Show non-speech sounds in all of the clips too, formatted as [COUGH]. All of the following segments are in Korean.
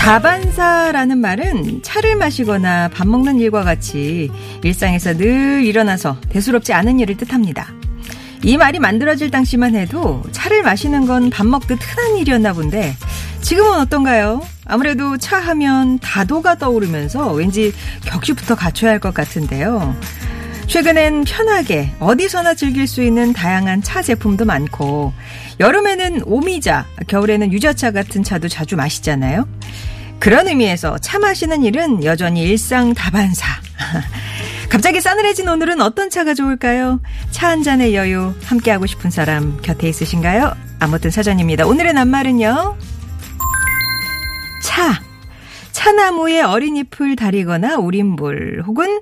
다반사라는 말은 차를 마시거나 밥 먹는 일과 같이 일상에서 늘 일어나서 대수롭지 않은 일을 뜻합니다. 이 말이 만들어질 당시만 해도 차를 마시는 건 밥 먹듯 흔한 일이었나 본데 지금은 어떤가요? 아무래도 차 하면 다도가 떠오르면서 왠지 격식부터 갖춰야 할 것 같은데요. 최근엔 편하게 어디서나 즐길 수 있는 다양한 차 제품도 많고 여름에는 오미자, 겨울에는 유자차 같은 차도 자주 마시잖아요. 그런 의미에서 차 마시는 일은 여전히 일상 다반사. [LAUGHS] 갑자기 싸늘해진 오늘은 어떤 차가 좋을까요? 차 한 잔의 여유 함께하고 싶은 사람 곁에 있으신가요? 아무튼 사전입니다. 오늘의 낱말은요. 차. 차나무의 어린 잎을 다리거나 우린물 혹은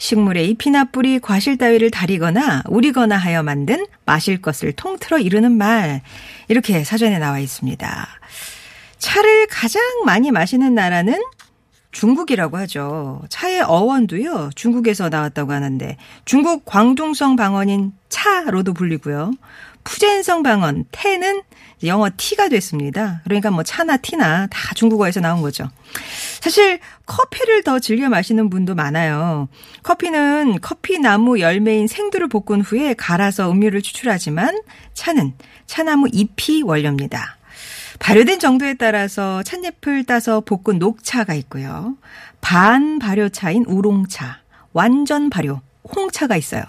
식물의 잎이나 뿌리, 과실 따위를 다리거나 우리거나 하여 만든 마실 것을 통틀어 이르는 말. 이렇게 사전에 나와 있습니다. 차를 가장 많이 마시는 나라는 중국이라고 하죠. 차의 어원도요, 중국에서 나왔다고 하는데, 중국 광둥성 방언인 차로도 불리고요. 푸젠성 방언, 태는 영어 T가 됐습니다. 그러니까 뭐 차나 티나 다 중국어에서 나온 거죠. 사실 커피를 더 즐겨 마시는 분도 많아요. 커피는 커피 나무 열매인 생두를 볶은 후에 갈아서 음료를 추출하지만 차는 차나무 잎이 원료입니다. 발효된 정도에 따라서 찻잎을 따서 볶은 녹차가 있고요. 반 발효차인 우롱차, 완전 발효, 홍차가 있어요.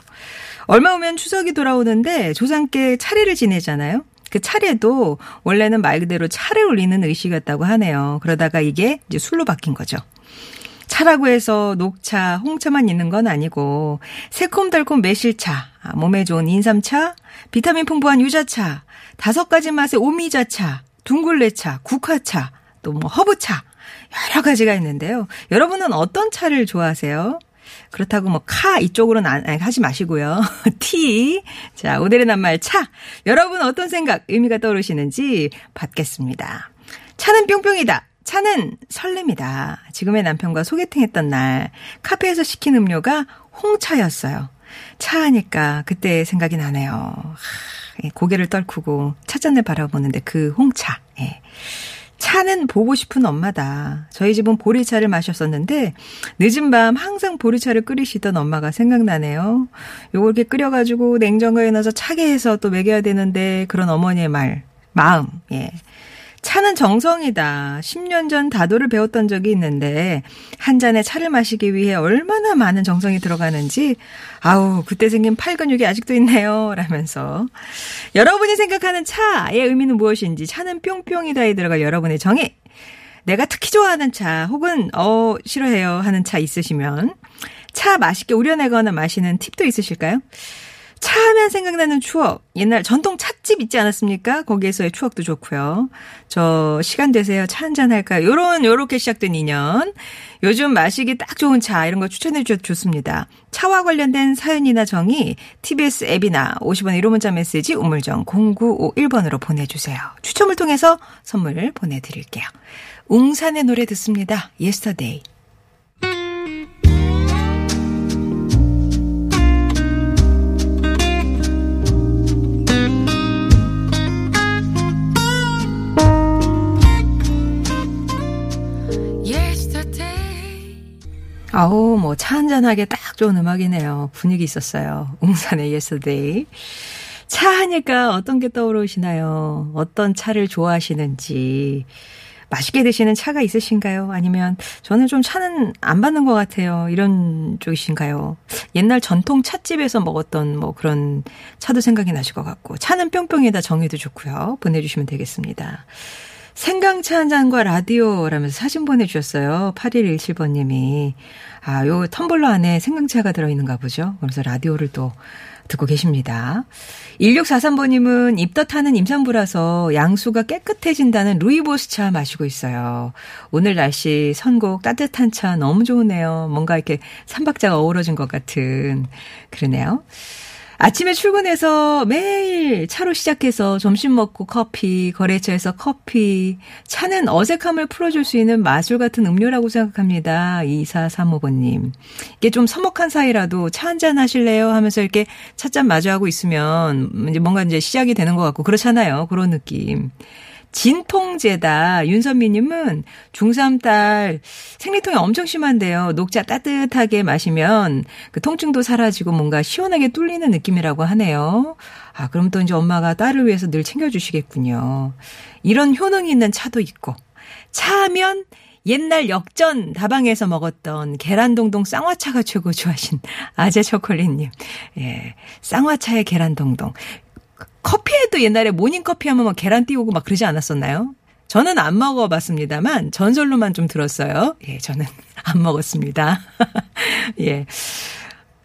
얼마 후면 추석이 돌아오는데 조상께 차례를 지내잖아요. 그 차례도 원래는 말 그대로 차를 올리는 의식이었다고 하네요. 그러다가 이게 이제 술로 바뀐 거죠. 차라고 해서 녹차, 홍차만 있는 건 아니고 새콤달콤 매실차, 몸에 좋은 인삼차, 비타민 풍부한 유자차, 다섯 가지 맛의 오미자차, 둥글레차, 국화차, 또 뭐 허브차 여러 가지가 있는데요. 여러분은 어떤 차를 좋아하세요? 그렇다고 뭐 카 이쪽으로는 안, 아니, 하지 마시고요. [LAUGHS] 티. 자, 오늘의 낱말 차. 여러분 어떤 생각, 의미가 떠오르시는지 받겠습니다. 차는 뿅뿅이다. 차는 설렘이다. 지금의 남편과 소개팅 했던 날 카페에서 시킨 음료가 홍차였어요. 차 하니까 그때 생각이 나네요. 하, 고개를 떨구고 찻잔을 바라보는데 그 홍차. 예. 차는 보고 싶은 엄마다. 저희 집은 보리차를 마셨었는데 늦은 밤 항상 보리차를 끓이시던 엄마가 생각나네요. 요걸 이렇게 끓여가지고 냉장고에 넣어서 차게 해서 또 먹여야 되는데 그런 어머니의 말, 마음, 예. 차는 정성이다. 10년 전 다도를 배웠던 적이 있는데 한 잔의 차를 마시기 위해 얼마나 많은 정성이 들어가는지 아우 그때 생긴 팔 근육이 아직도 있네요. 라면서 여러분이 생각하는 차의 의미는 무엇인지 차는 뿅뿅이다에 들어갈 여러분의 정의 내가 특히 좋아하는 차 혹은 어 싫어해요 하는 차 있으시면 차 맛있게 우려내거나 마시는 팁도 있으실까요? 차 하면 생각나는 추억. 옛날 전통 찻집 있지 않았습니까? 거기에서의 추억도 좋고요. 저 시간 되세요. 차 한잔 할까요? 요런 요렇게 시작된 인연. 요즘 마시기 딱 좋은 차 이런 거 추천해 주셔도 좋습니다. 차와 관련된 사연이나 정의 TBS 앱이나 50원 1호 문자 메시지 우물정 0951번으로 보내 주세요. 추첨을 통해서 선물 보내 드릴게요. 웅산의 노래 듣습니다. Yesterday. 아우, 뭐, 차 한잔하게 딱 좋은 음악이네요. 분위기 있었어요. 웅산의 Yesterday. 차 하니까 어떤 게 떠오르시나요? 어떤 차를 좋아하시는지. 맛있게 드시는 차가 있으신가요? 아니면 저는 좀 차는 안 받는 것 같아요. 이런 쪽이신가요? 옛날 전통 찻집에서 먹었던 뭐 그런 차도 생각이 나실 것 같고 차는 뿅뿅이다 정해도 좋고요. 보내주시면 되겠습니다. 생강차 한 잔과 라디오라면서 사진 보내주셨어요. 8117번님이. 아, 요 텀블러 안에 생강차가 들어있는가 보죠. 그래서 라디오를 또 듣고 계십니다. 1643번님은 입덧하는 임산부라서 양수가 깨끗해진다는 루이보스 차 마시고 있어요. 오늘 날씨 선곡 따뜻한 차 너무 좋으네요. 뭔가 이렇게 삼박자가 어우러진 것 같은 그러네요. 아침에 출근해서 매일 차로 시작해서 점심 먹고 커피, 거래처에서 커피. 차는 어색함을 풀어줄 수 있는 마술 같은 음료라고 생각합니다. 2435번님. 이게 좀 서먹한 사이라도 차 한잔 하실래요? 하면서 이렇게 찻잔 마주하고 있으면 이제 뭔가 이제 시작이 되는 것 같고 그렇잖아요. 그런 느낌. 진통제다. 윤선미님은 중3 딸 생리통이 엄청 심한데요. 녹차 따뜻하게 마시면 그 통증도 사라지고 뭔가 시원하게 뚫리는 느낌이라고 하네요. 아, 그럼 또 이제 엄마가 딸을 위해서 늘 챙겨주시겠군요. 이런 효능이 있는 차도 있고. 차하면 옛날 역전 다방에서 먹었던 계란동동 쌍화차가 최고 좋아하신 [LAUGHS] 아재 초콜릿님. 예. 쌍화차의 계란동동. 커피에도 옛날에 모닝커피 하면 막 계란 띄우고 막 그러지 않았었나요? 저는 안 먹어봤습니다만 전설로만 좀 들었어요. 예, 저는 [LAUGHS] 안 먹었습니다. [LAUGHS] 예,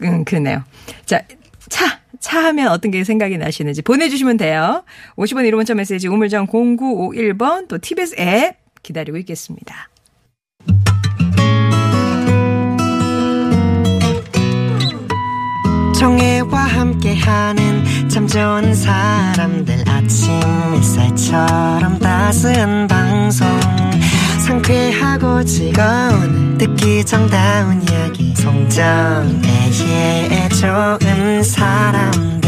음, 그러네요. 자, 차. 차 하면 어떤 게 생각이 나시는지 보내주시면 돼요. 50원 1호 문자 메시지 우물정 0951번 또 TBS 앱 기다리고 있겠습니다. 정혜와 함께하는 참 좋은 사람들 아침 햇살처럼 따스한 방송. 상쾌하고 즐거운 듣기 정다운 이야기. 송정애의 좋은 사람들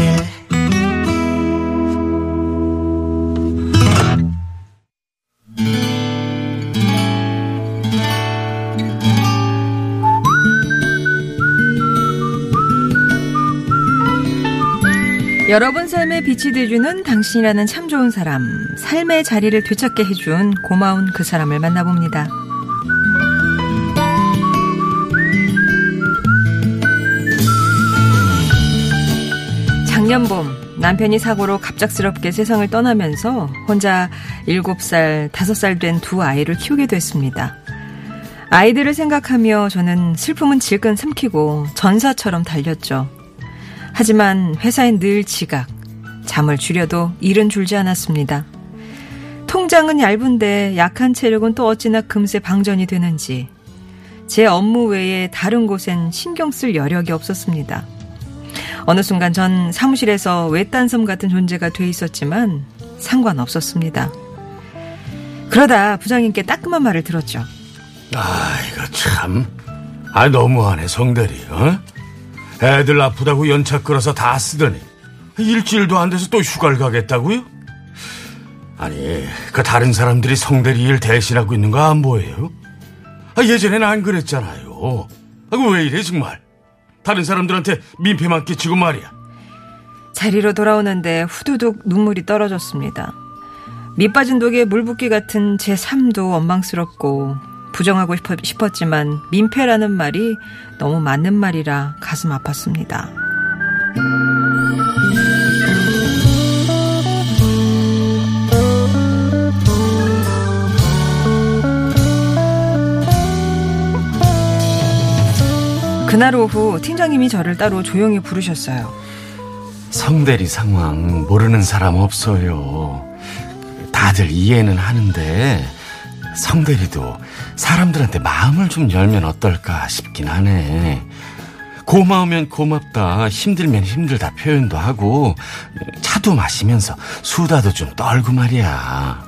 여러분 삶에 빛이 돼주는 당신이라는 참 좋은 사람, 삶의 자리를 되찾게 해준 고마운 그 사람을 만나봅니다. 작년 봄 남편이 사고로 갑작스럽게 세상을 떠나면서 혼자 7살, 5살 된 두 아이를 키우게 됐습니다. 아이들을 생각하며 저는 슬픔은 질끈 삼키고 전사처럼 달렸죠. 하지만 회사엔 늘 지각, 잠을 줄여도 일은 줄지 않았습니다. 통장은 얇은데 약한 체력은 또 어찌나 금세 방전이 되는지 제 업무 외에 다른 곳엔 신경 쓸 여력이 없었습니다. 어느 순간 전 사무실에서 외딴섬 같은 존재가 돼 있었지만 상관없었습니다. 그러다 부장님께 따끔한 말을 들었죠. 아, 이거 참. 아, 너무하네, 성대리, 어? 애들 아프다고 연차 끌어서 다 쓰더니 일주일도 안 돼서 또 휴가를 가겠다고요? 아니 그 다른 사람들이 성대리 일 대신하고 있는 거 안 보여요? 아, 예전엔 안 그랬잖아요. 아, 왜 이래 정말? 다른 사람들한테 민폐만 끼치고 말이야. 자리로 돌아오는데 후두둑 눈물이 떨어졌습니다. 밑 빠진 독에 물 붓기 같은 제 삶도 원망스럽고 부정하고 싶었지만 민폐라는 말이 너무 맞는 말이라 가슴 아팠습니다. 그날 오후 팀장님이 저를 따로 조용히 부르셨어요. 성대리 상황 모르는 사람 없어요. 다들 이해는 하는데 성대리도 사람들한테 마음을 좀 열면 어떨까 싶긴 하네. 고마우면 고맙다, 힘들면 힘들다 표현도 하고, 차도 마시면서 수다도 좀 떨고 말이야.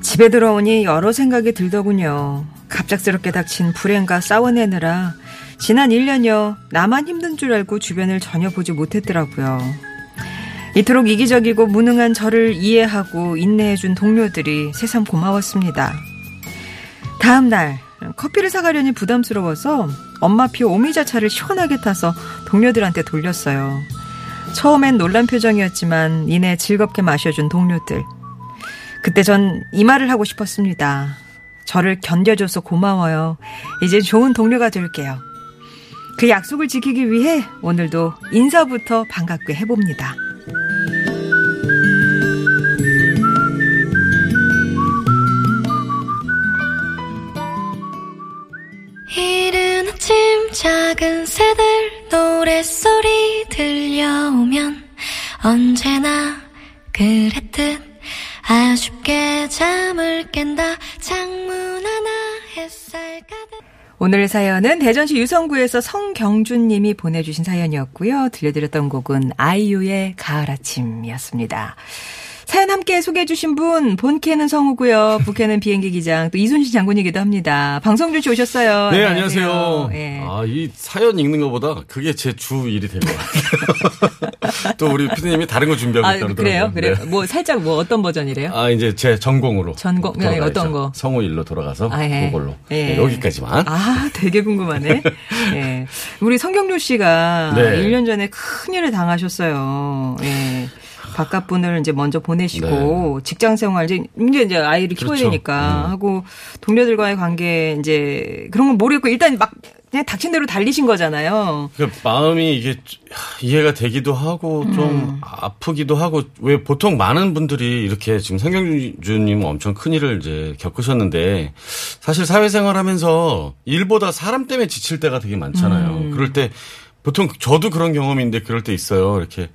집에 들어오니 여러 생각이 들더군요. 갑작스럽게 닥친 불행과 싸워내느라 지난 1년여 나만 힘든 줄 알고 주변을 전혀 보지 못했더라고요. 이토록 이기적이고 무능한 저를 이해하고 인내해준 동료들이 새삼 고마웠습니다. 다음 날 커피를 사가려니 부담스러워서 엄마표 오미자차를 시원하게 타서 동료들한테 돌렸어요. 처음엔 놀란 표정이었지만 이내 즐겁게 마셔준 동료들. 그때 전 이 말을 하고 싶었습니다. 저를 견뎌줘서 고마워요. 이제 좋은 동료가 될게요. 그 약속을 지키기 위해 오늘도 인사부터 반갑게 해봅니다. 새들 노랫소리 들려오면 언제나 그랬듯 아쉽게 잠을 깬다 창문 하나 햇살 가득 오늘 사연은 대전시 유성구에서 성경준 님이 보내주신 사연이었고요. 들려드렸던 곡은 아이유의 가을 아침이었습니다. 사연 함께 소개해 주신 분 본캐는 성우고요. 부캐는 비행기 기장 또 이순신 장군이기도 합니다. 방송준 씨 오셨어요. 네, 안녕하세요. 예. 아, 이 사연 읽는 것보다 그게 제 주 일이 된 것 같아요. [LAUGHS] 또 우리 피디님이 다른 거 준비하고 아, 있다고 그래요? 그래요? 뭐 살짝 뭐 어떤 버전이래요? 아, 이제 제 전공으로. 전공, 네. 어떤 거? 성우 일로 돌아가서 아, 예. 그걸로. 예. 네, 여기까지만. 아, 되게 궁금하네. [LAUGHS] 예. 우리 성경조 씨가 네. 1년 전에 큰 일을 당하셨어요. 예. 바깥 분을 이제 먼저 보내시고 직장 생활 이제 이제 아이를 키워야 네. 그렇죠. 되니까 음. 하고 동료들과의 관계 이제 그런 건 모르겠고 일단 막 그냥 닥친 대로 달리신 거잖아요. 그 마음이 이게 이해가 되기도 하고 좀 음. 아프기도 하고 왜 보통 많은 분들이 이렇게 지금 성경주님 엄청 큰 일을 이제 겪으셨는데 사실 사회생활하면서 일보다 사람 때문에 지칠 때가 되게 많잖아요. 음. 그럴 때 보통 저도 그런 경험인데 그럴 때 있어요. 이렇게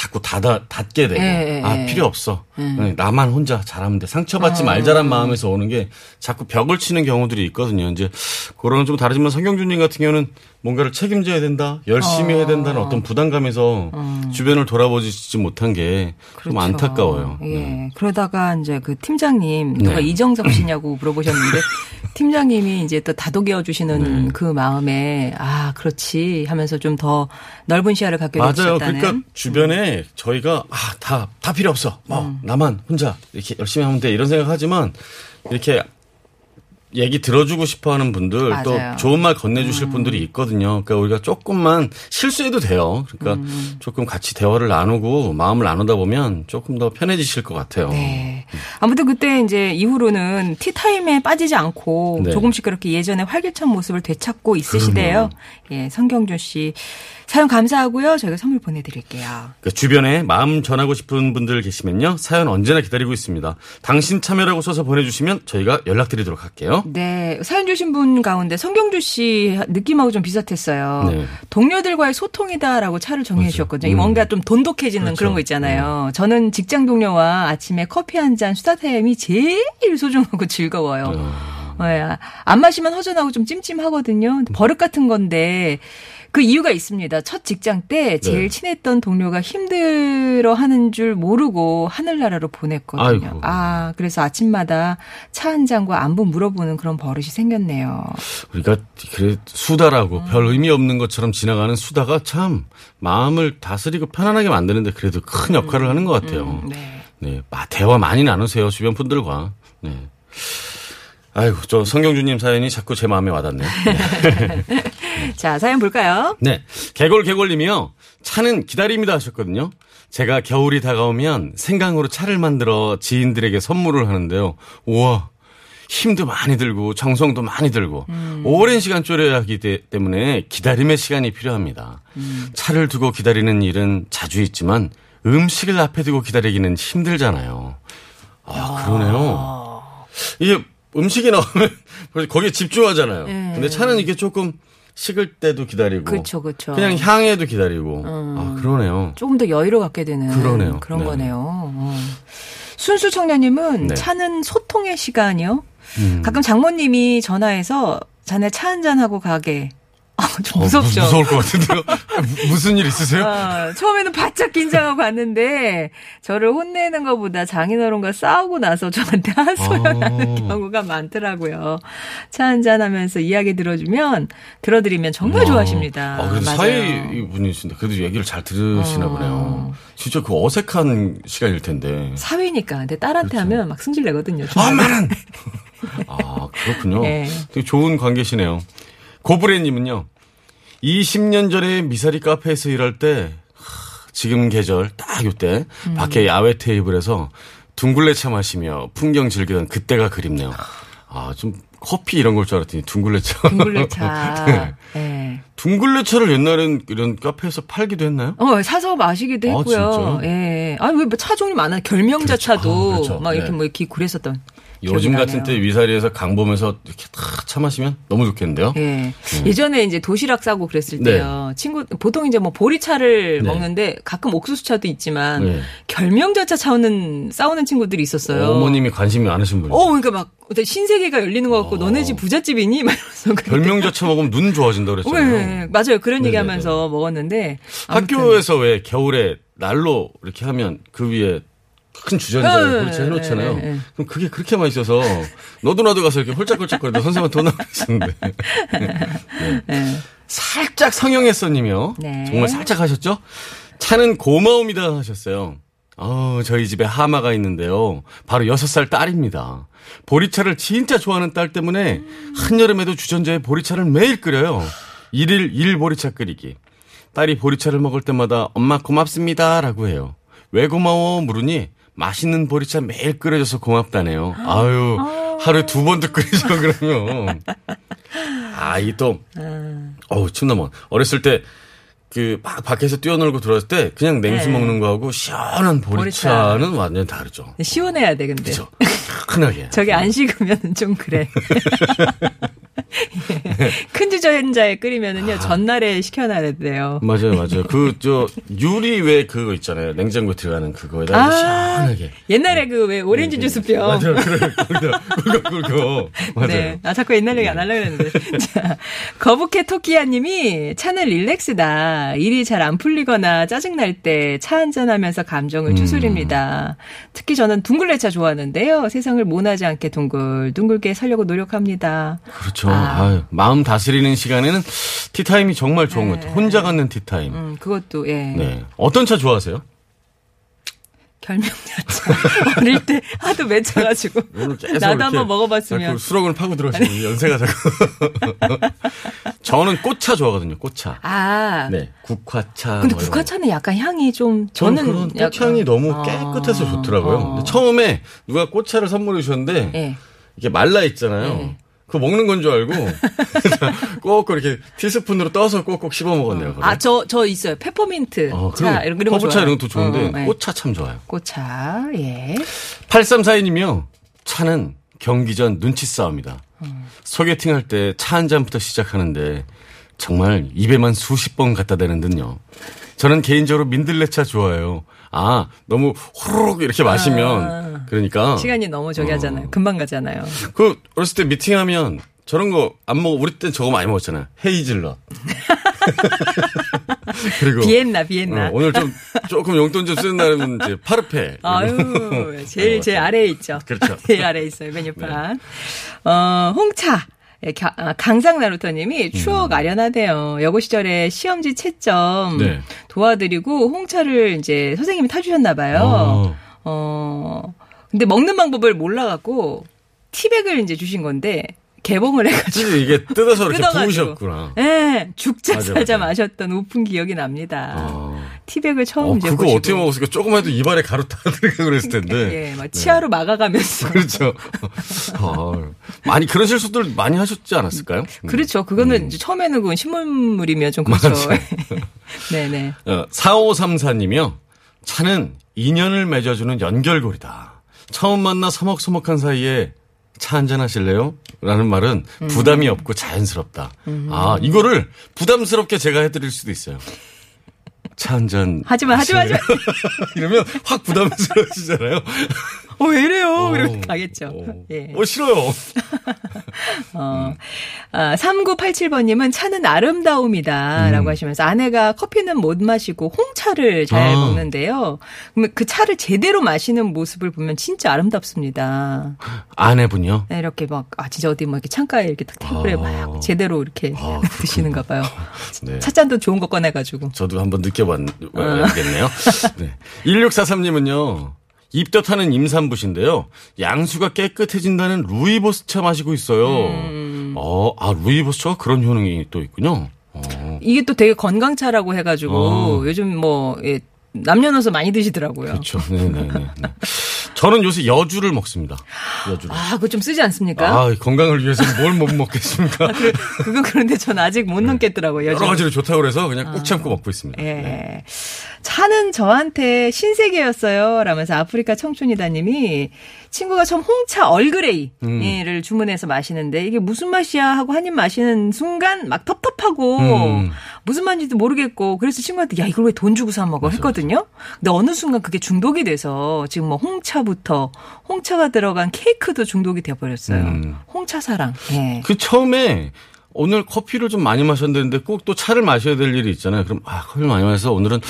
자꾸 닫아 닫게 되고 예, 예, 아 예. 필요 없어. 네, 나만 혼자 잘하면 돼. 상처받지 말자란 마음에서 오는 게 자꾸 벽을 치는 경우들이 있거든요. 이제 그런 좀 다르지만 성경주님 같은 경우는 뭔가를 책임져야 된다 열심히 해야 된다는 어떤 부담감에서 주변을 돌아보지 못한 게좀 그렇죠. 안타까워요 예. 네. 그러다가 이제 그 팀장님 누가 네. 이정섭 씨냐고 물어보셨는데 [LAUGHS] 팀장님이 이제 또 다독여 주시는 네. 그 마음에 아 그렇지 하면서 좀 더 넓은 시야를 갖게 맞아요. 되셨다는. 그러니까 주변에 저희가 아다다 필요 없어. 뭐 음. 나만 혼자 이렇게 열심히 하면 돼 이런 생각하지만 이렇게 얘기 들어주고 싶어 하는 분들 맞아요. 음. 또 좋은 말 건네주실 분들이 있거든요. 그러니까 우리가 조금만 실수해도 돼요. 그러니까 음. 조금 같이 대화를 나누고 마음을 나누다 보면 조금 더 편해지실 것 같아요. 네. 아무튼 그때 이제 이후로는 티타임에 빠지지 않고 네. 조금씩 그렇게 예전의 활기찬 모습을 되찾고 있으시대요. 예, 성경준 씨. 사연 감사하고요. 저희가 선물 보내드릴게요. 그 주변에 마음 전하고 싶은 분들 계시면요. 사연 언제나 기다리고 있습니다. 당신 참여라고 써서 보내주시면 저희가 연락드리도록 할게요. 네. 사연 주신 분 가운데 성경주 씨 느낌하고 좀 비슷했어요. 네. 동료들과의 소통이다라고 차를 정해 주셨거든요. 음. 뭔가 좀 돈독해지는 그렇죠. 그런거 있잖아요. 저는 직장 동료와 아침에 커피 한 잔 수다 타임이 제일 소중하고 즐거워요. 어. 예, 안 마시면 허전하고 좀 찜찜하거든요. 버릇 같은 건데 그 이유가 있습니다. 첫 직장 때 제일 네. 친했던 동료가 힘들어 하는 줄 모르고 하늘나라로 보냈거든요. 아이고. 아, 그래서 아침마다 차 한 잔과 안부 물어보는 그런 버릇이 생겼네요. 우리가 그래 수다라고 별 의미 없는 것처럼 지나가는 수다가 참 마음을 다스리고 편안하게 만드는데 그래도 큰 역할을 하는 것 같아요. 네. 네, 마- 대화 많이 나누세요 주변 분들과. 네. 아이고 저 성경주님 사연이 자꾸 제 마음에 와닿네요. [LAUGHS] 네. [LAUGHS] 자, 사연 볼까요? 네. 개골개골님이요. 차는 기다림이다 하셨거든요. 제가 겨울이 다가오면 생강으로 차를 만들어 지인들에게 선물을 하는데요. 우와. 힘도 많이 들고 정성도 많이 들고 오랜 시간 졸여야 하기 때- 때문에 기다림의 시간이 필요합니다. 차를 두고 기다리는 일은 자주 있지만 음식을 앞에 두고 기다리기는 힘들잖아요. 아, 그러네요. 이게 음식이 나오면 [LAUGHS] 거기에 집중하잖아요. 근데 차는 이게 조금 식을 때도 기다리고 그쵸, 그쵸. 그냥 향에도 기다리고 아 그러네요. 조금 더 여유를 갖게 되는 그러네요. 그런 네. 거네요. 어. 순수 청년님은 네. 차는 소통의 시간이요. 음. 가끔 장모님이 전화해서 자네 차 한잔 하고 가게. 아, 좀 어, 무섭죠. 무, 무서울 것 같은데요. [LAUGHS] 무슨 일 있으세요? 어, 처음에는 바짝 긴장하고 갔는데 저를 혼내는 것보다 장인어른과 싸우고 나서 저한테 하소연하는 아. 경우가 많더라고요. 차 한잔 하면서 이야기 들어주면 들어드리면 정말 좋아하십니다. 아, 그래도 맞아요. 사이 분이신데 그래도 얘기를 잘 들으시나 보네요. 진짜 그 어색한 시간일 텐데. 사위니까. 근데 딸한테 그렇죠. 하면 막 승질 내거든요. 엄마는 아 그렇군요. [LAUGHS] 네. 되게 좋은 관계시네요. 고브레님은요. 20년 전에 미사리 카페에서 일할 때 하, 지금 계절 딱 요때 음. 밖에 야외 테이블에서 둥글레 차 마시며 풍경 즐기던 그때가 그립네요. 아 좀 커피 이런 걸 줄 알았더니 둥글레 차. 둥글레 차. [LAUGHS] 네. 네. 둥글레 차를 옛날엔 이런 카페에서 팔기도 했나요? 어, 사서 마시기도 아, 했고요. 진짜요? 예. 아니, 왜차 종류 많아. 결명자 그렇죠. 차도 아, 그렇죠. 막 이렇게 네. 뭐 이렇게 그랬었던 요즘 같은 나네요. 때 위사리에서 강 보면서 이렇게 탁차 마시면 너무 좋겠는데요. 예. 예전에 이제 도시락 싸고 그랬을 네. 때요. 친구 보통 이제 뭐 보리차를 네. 먹는데 가끔 옥수수차도 있지만 네. 결명자차 싸우는 싸우는 친구들이 있었어요. 어머님이 관심이 많으신 분이. 어, 그러니까 막 어떤 신세계가 열리는 것 같고 너네 집 부잣집이니? [LAUGHS] 막 이러면서 그랬는데. 별명자차 먹으면 눈 좋아진다 그랬잖아요. 네, 맞아요. 그런 네네네. 얘기 하면서 먹었는데. 아무튼. 학교에서 왜 겨울에 난로 이렇게 하면 그 위에 큰 주전자에 네, 그렇게 해놓잖아요. 네, 네. 그럼 그게 그렇게 맛있어서 너도 나도 가서 이렇게 홀짝홀짝거리다 [LAUGHS] 선생님한테 혼나고 있었는데. 네. 살짝 성형했어님이요. 네. 정말 살짝 하셨죠? 차는 고마움이다 하셨어요. 어, 저희 집에 하마가 있는데요. 바로 6살 딸입니다. 보리차를 진짜 좋아하는 딸 때문에 한여름에도 주전자에 보리차를 매일 끓여요. 일일 일 보리차 끓이기. 딸이 보리차를 먹을 때마다 엄마 고맙습니다 라고 해요. 왜 고마워 물으니 맛있는 보리차 매일 끓여줘서 고맙다네요. 아유, 하루에 두 번도 끓이죠 그러면. [LAUGHS] 아, 이 또, 어우, 침 넘어. 어렸을 때, 그, 막 밖에서 뛰어놀고 들어왔을 때, 그냥 냉수 네. 먹는 거하고 시원한 보리차는 완전히 다르죠. 시원해야 돼, 근데. 그죠? 큰하게. [LAUGHS] 저게 안 식으면 좀 그래. [LAUGHS] 예. 큰 주전자에 끓이면은요, 전날에 식혀놔야 돼요. 맞아요, 맞아요. 그, 저, 유리 왜 그거 있잖아요. 냉장고에 들어가는 그거에다가 아, 시원하게. 옛날에 그 왜 오렌지 주스병. 맞아요, 그래, 그거, 그거. 맞아요. 네. 아, 자꾸 옛날 얘기 안 하려고 했는데. [LAUGHS] 자, 거북해 토끼야 님이 차는 릴렉스다. 일이 잘 안 풀리거나 짜증 날 때 차 한잔하면서 음. 감정을 추스립니다. 특히 저는 둥글레차 좋아하는데요. 세상을 모나지 않게 둥글, 둥글게 살려고 노력합니다. 그렇죠. 아. 아유, 마음 다스리는 시간에는 티타임이 정말 좋은 것 같아요. 혼자 갖는 티타임. 음, 그것도, 예. 네. 어떤 차 좋아하세요? 결명자차. [LAUGHS] 어릴 때 하도 맺혀가지고. [LAUGHS] 나도 한번 먹어봤으면. 수록을 파고 들어가시는 연세가 자꾸. [LAUGHS] 저는 꽃차 좋아하거든요. 꽃차. 아. 네. 국화차. 근데 뭐 국화차는 약간 향이 좀, 거. 저는 저는. 그런 꽃향이 너무 아. 깨끗해서 좋더라고요. 어. 근데 처음에 누가 꽃차를 선물해 주셨는데 예. 이게 말라 있잖아요. 네. 그거 먹는 건 줄 알고 [LAUGHS] 꼭꼭 이렇게 티스푼으로 떠서 꼭꼭 씹어 먹었네요. 그걸. 아, 저, 저 있어요. 페퍼민트. 어, 차, 그럼 이런, 이런 거. 허브차 좋아요. 이런 것도 좋은데 어, 어, 예. 꽃차 참 좋아요. 꽃차, 예. 8342님이요. 차는 경기 전 눈치 싸움이다. 음. 소개팅 할 때 차 한 잔부터 시작하는데 정말 입에만 수십 번 갖다 대는 듯요. 저는 개인적으로 민들레차 좋아해요. 아, 너무 호로록 이렇게 마시면 그러니까 아. 시간이 너무 저기 어. 하잖아요. 금방 가잖아요. 그 어렸을 때 미팅하면 저런 거 안 먹어. 우리 땐 저거 많이 먹었잖아요. 헤이즐넛. [LAUGHS] 그리고 비엔나, 비엔나. 어, 오늘 좀 조금 용돈 좀 쓰는 날은 이제 파르페. 아유, 제일, 제일 아래에 있죠. 그렇죠. [LAUGHS] 제일 아래에 있어요, 메뉴판. 어, 홍차. 예, 가- 아, 강상 나루터님이 추억 아련하대요. 여고 시절에 시험지 채점 네. 도와드리고 홍차를 이제 선생님이 타주셨나 봐요. 어. 어, 근데 먹는 방법을 몰라갖고 티백을 이제 주신 건데 개봉을 해가지고. 이게 뜯어서 이렇게 뜯어가지고. 부으셨구나. 예, 죽자 맞아, 살자 맞아. 마셨던 우픈 기억이 납니다. 어. 티백을 처음 어, 이제 그거 보시고. 어떻게 먹었을까? 조금 해도 입안에 가루 다 들어가 그랬을 텐데. 예, 막 치아로 막아가면서. 그렇죠. [LAUGHS] 어, 많이 그런 실수들 많이 하셨지 않았을까요? 그렇죠. 그거는 이제 처음에는 그건 신문물이면 좀 그렇죠. 네네. [LAUGHS] 어, 4534님이요. 차는 인연을 맺어주는 연결고리다. 처음 만나 서먹서먹한 사이에 차 한잔 하실래요? 라는 말은 음. 부담이 없고 자연스럽다. 아, 이거를 부담스럽게 제가 해드릴 수도 있어요. 차 한잔. 하지마, 하지마, 하지마. 이러면 확 부담스러워지잖아요. 어, 왜 이래요? 어, 이러면 가겠죠. 어, 예. 어, 싫어요. [LAUGHS] 어. 아, 3987번님은 차는 아름다움이다. 음. 라고 하시면서 아내가 커피는 못 마시고 홍차를 잘 아. 먹는데요. 그러면 그 차를 제대로 마시는 모습을 보면 진짜 아름답습니다. 아내분요? 네, 이렇게 막, 아, 진짜 어디 뭐 이렇게 창가에 이렇게 딱 테이블에 아. 막 제대로 이렇게 아, 드시는가 봐요. [LAUGHS] 네. 찻잔도 좋은 거 꺼내가지고. 저도 한번 느껴봐야겠네요. 네. 1643님은요, 입덧하는 임산부신데요, 양수가 깨끗해진다는 루이보스차 마시고 있어요. 음. 어, 아, 루이보스차가 그런 효능이 또 있군요. 어. 이게 또 되게 건강차라고 해가지고 어. 요즘 뭐 예, 남녀노소 많이 드시더라고요. 그렇죠. 네네네. [LAUGHS] 저는 요새 여주를 먹습니다. 여주를. 아, 그거 좀 쓰지 않습니까? 아, 건강을 위해서 뭘 못 먹겠습니까? [LAUGHS] 그, 그건 그런데 전 아직 못 넘겠더라고요. 여러 요즘. 가지로 좋다고 그래서 그냥 꾹 참고 먹고 있습니다. 예. 네. 차는 저한테 신세계였어요. 라면서 아프리카 청춘이다님이 친구가 처음 홍차 얼그레이를 주문해서 마시는데 이게 무슨 맛이야 하고 한 입 마시는 순간 막 텁 텁하고 음. 무슨 맛인지도 모르겠고 그래서 친구한테 야 이걸 왜 돈 주고 사 먹어 했거든요. 근데 어느 순간 그게 중독이 돼서 지금 뭐 홍차부터 홍차가 들어간 케이크도 중독이 돼 버렸어요. 음. 홍차 사랑. 예. 그 처음에 오늘 커피를 좀 많이 마셨는데 꼭 또 차를 마셔야 될 일이 있잖아요. 그럼 아 커피를 많이 마셔서 오늘은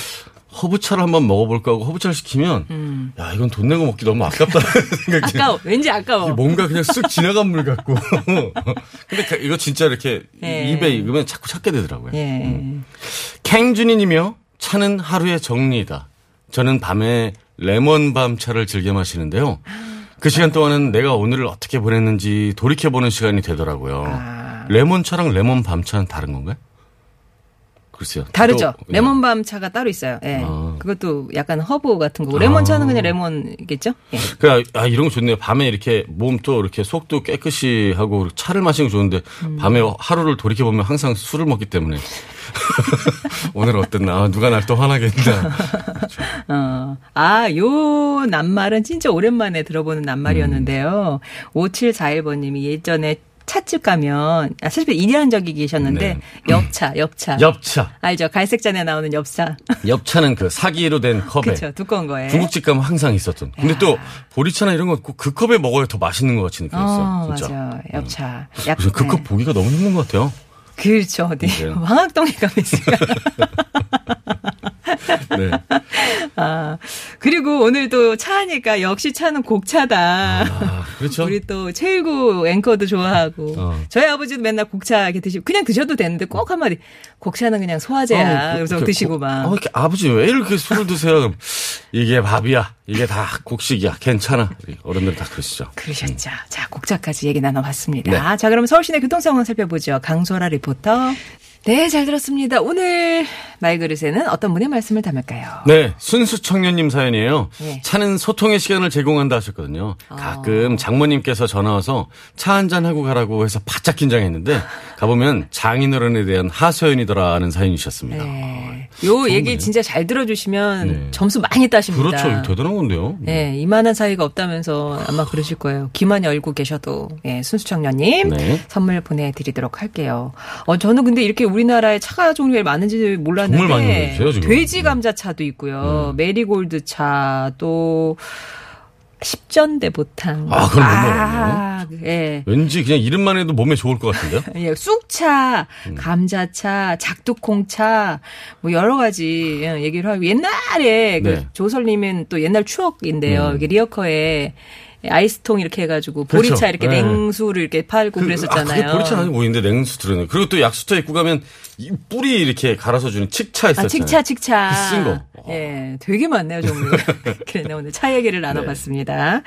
허브차를 한번 먹어볼까 하고 허브차를 시키면 야 이건 돈 내고 먹기 너무 아깝다 [LAUGHS] 생각이 음. 아까워. 왠지 아까워. 뭔가 그냥 쓱 지나간 물 같고 [LAUGHS] 근데 그- 이거 진짜 이렇게 예. 입에 익으면 자꾸 찾게 되더라고요. 예. 캥준이님이요. 차는 하루의 정리이다. 저는 밤에 레몬밤 차를 즐겨 마시는데요. 그 시간 동안은 내가 오늘을 어떻게 보냈는지 돌이켜보는 시간이 되더라고요. 아. 레몬차랑 레몬밤 차는 다른 건가요? 글쎄요. 다르죠. 또, 예. 레몬밤 차가 따로 있어요. 예. 아. 그것도 약간 허브 같은 거고 레몬 차는 그냥 레몬이겠죠? 예. 그래, 아, 이런 거 좋네요. 밤에 이렇게 몸또 이렇게 속도 깨끗이 하고 차를 마시는 거 좋은데 음. 밤에 하루를 돌이켜 보면 항상 술을 먹기 때문에 [LAUGHS] 오늘 어땠나? 아, 누가 날 또 화나게 했나? 어. 아, 요 낱말은 진짜 오랜만에 들어보는 낱말이었는데요. 5741번님이 예전에 찻집 가면, 아, 찻집에 일한 적이 계셨는데, 네. 엽차, 엽차. 엽차. 알죠? 갈색 잔에 나오는 엽차. 엽차는 그 사기로 된 컵에 그쵸, 두꺼운 거에. 중국집 가면 항상 있었던. 근데 또 보리차나 이런 거그 컵에 먹어야 더 맛있는 것 같이 느껴졌어요. 어, 진짜. 맞아. 엽차. 무슨 그컵 보기가 너무 힘든 것 같아요. 그렇죠. 어디. 네. [LAUGHS] 황학동에 가면 있어요. [LAUGHS] 네. 아, 그리고 오늘도 차니까 역시 차는 곡차다. 아, 그렇죠. 우리 또 최일구 앵커도 좋아하고 어. 저희 아버지도 맨날 곡차 이렇게 드시고 그냥 드셔도 되는데 꼭 한마디 곡차는 그냥 소화제야. 어, 그래서 그, 드시고 고- 막. 어, 아버지 왜 이렇게 술을 드세요? 이게 밥이야. 이게 다 곡식이야. 괜찮아. 어른들 다 그러시죠. 그러셨죠. 자, 곡차까지 얘기 나눠봤습니다. 네. 자, 그럼 서울시내 교통 상황 살펴보죠. 강소라 리포터. 네, 잘 들었습니다. 오늘 말그릇에는 어떤 분의 말씀을 담을까요? 네, 순수 청년님 사연이에요. 네. 차는 소통의 시간을 제공한다 하셨거든요. 가끔 장모님께서 전화 와서 차 한잔 하고 가라고 해서 바짝 긴장했는데 [LAUGHS] 가보면 장인어른에 대한 하소연이더라는 사연이셨습니다. 네. 요 얘기 진짜 잘 들어주시면 네. 점수 많이 따십니다. 그렇죠. 대단한 건데요. 네, 이만한 사이가 없다면서 아마 그러실 거예요. 귀만 열고 계셔도 예, 순수 청년님 네. 선물 보내드리도록 할게요. 어 저는 근데 이렇게 우리나라에 차가 종류가 많은지 몰랐는데 모르겠어요, 지금. 네. 돼지 감자 차도 있고요, 메리골드 차 또 십전대보탕. 아, 그건 못 아, 예. 왠지 그냥 이름만 해도 몸에 좋을 것 같은데요. [LAUGHS] 예, 쑥차, 음. 감자차, 작두콩차, 뭐 여러 가지 예, 얘기를 하고 옛날에 그 네. 조설님은 또 옛날 추억인데요. 음. 이게 리어커에 아이스통 이렇게 해가지고 그렇죠. 보리차 이렇게 네. 냉수를 이렇게 팔고 그, 그랬었잖아요. 아, 보리차 아니고 있는데 냉수 들어있는. 그리고 또 약수터 입구 가면 이 뿌리 이렇게 갈아서 주는 칡차 있었잖아요. 아, 칡차, 칡차. 그 쓴 거. 예, 되게 많네요, 종류가. [LAUGHS] 그래, 오늘 차 얘기를 나눠봤습니다.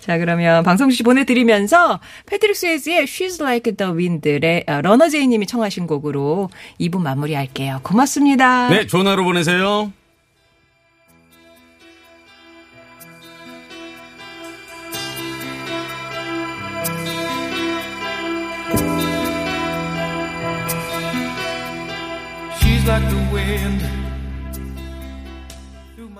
자, 그러면 방송시 보내드리면서 패트릭 스웨즈의 She's Like the Wind의 아, 러너 제이 님이 청하신 곡으로 2부 마무리할게요. 고맙습니다. 네, 좋은 하루 보내세요. Like the wind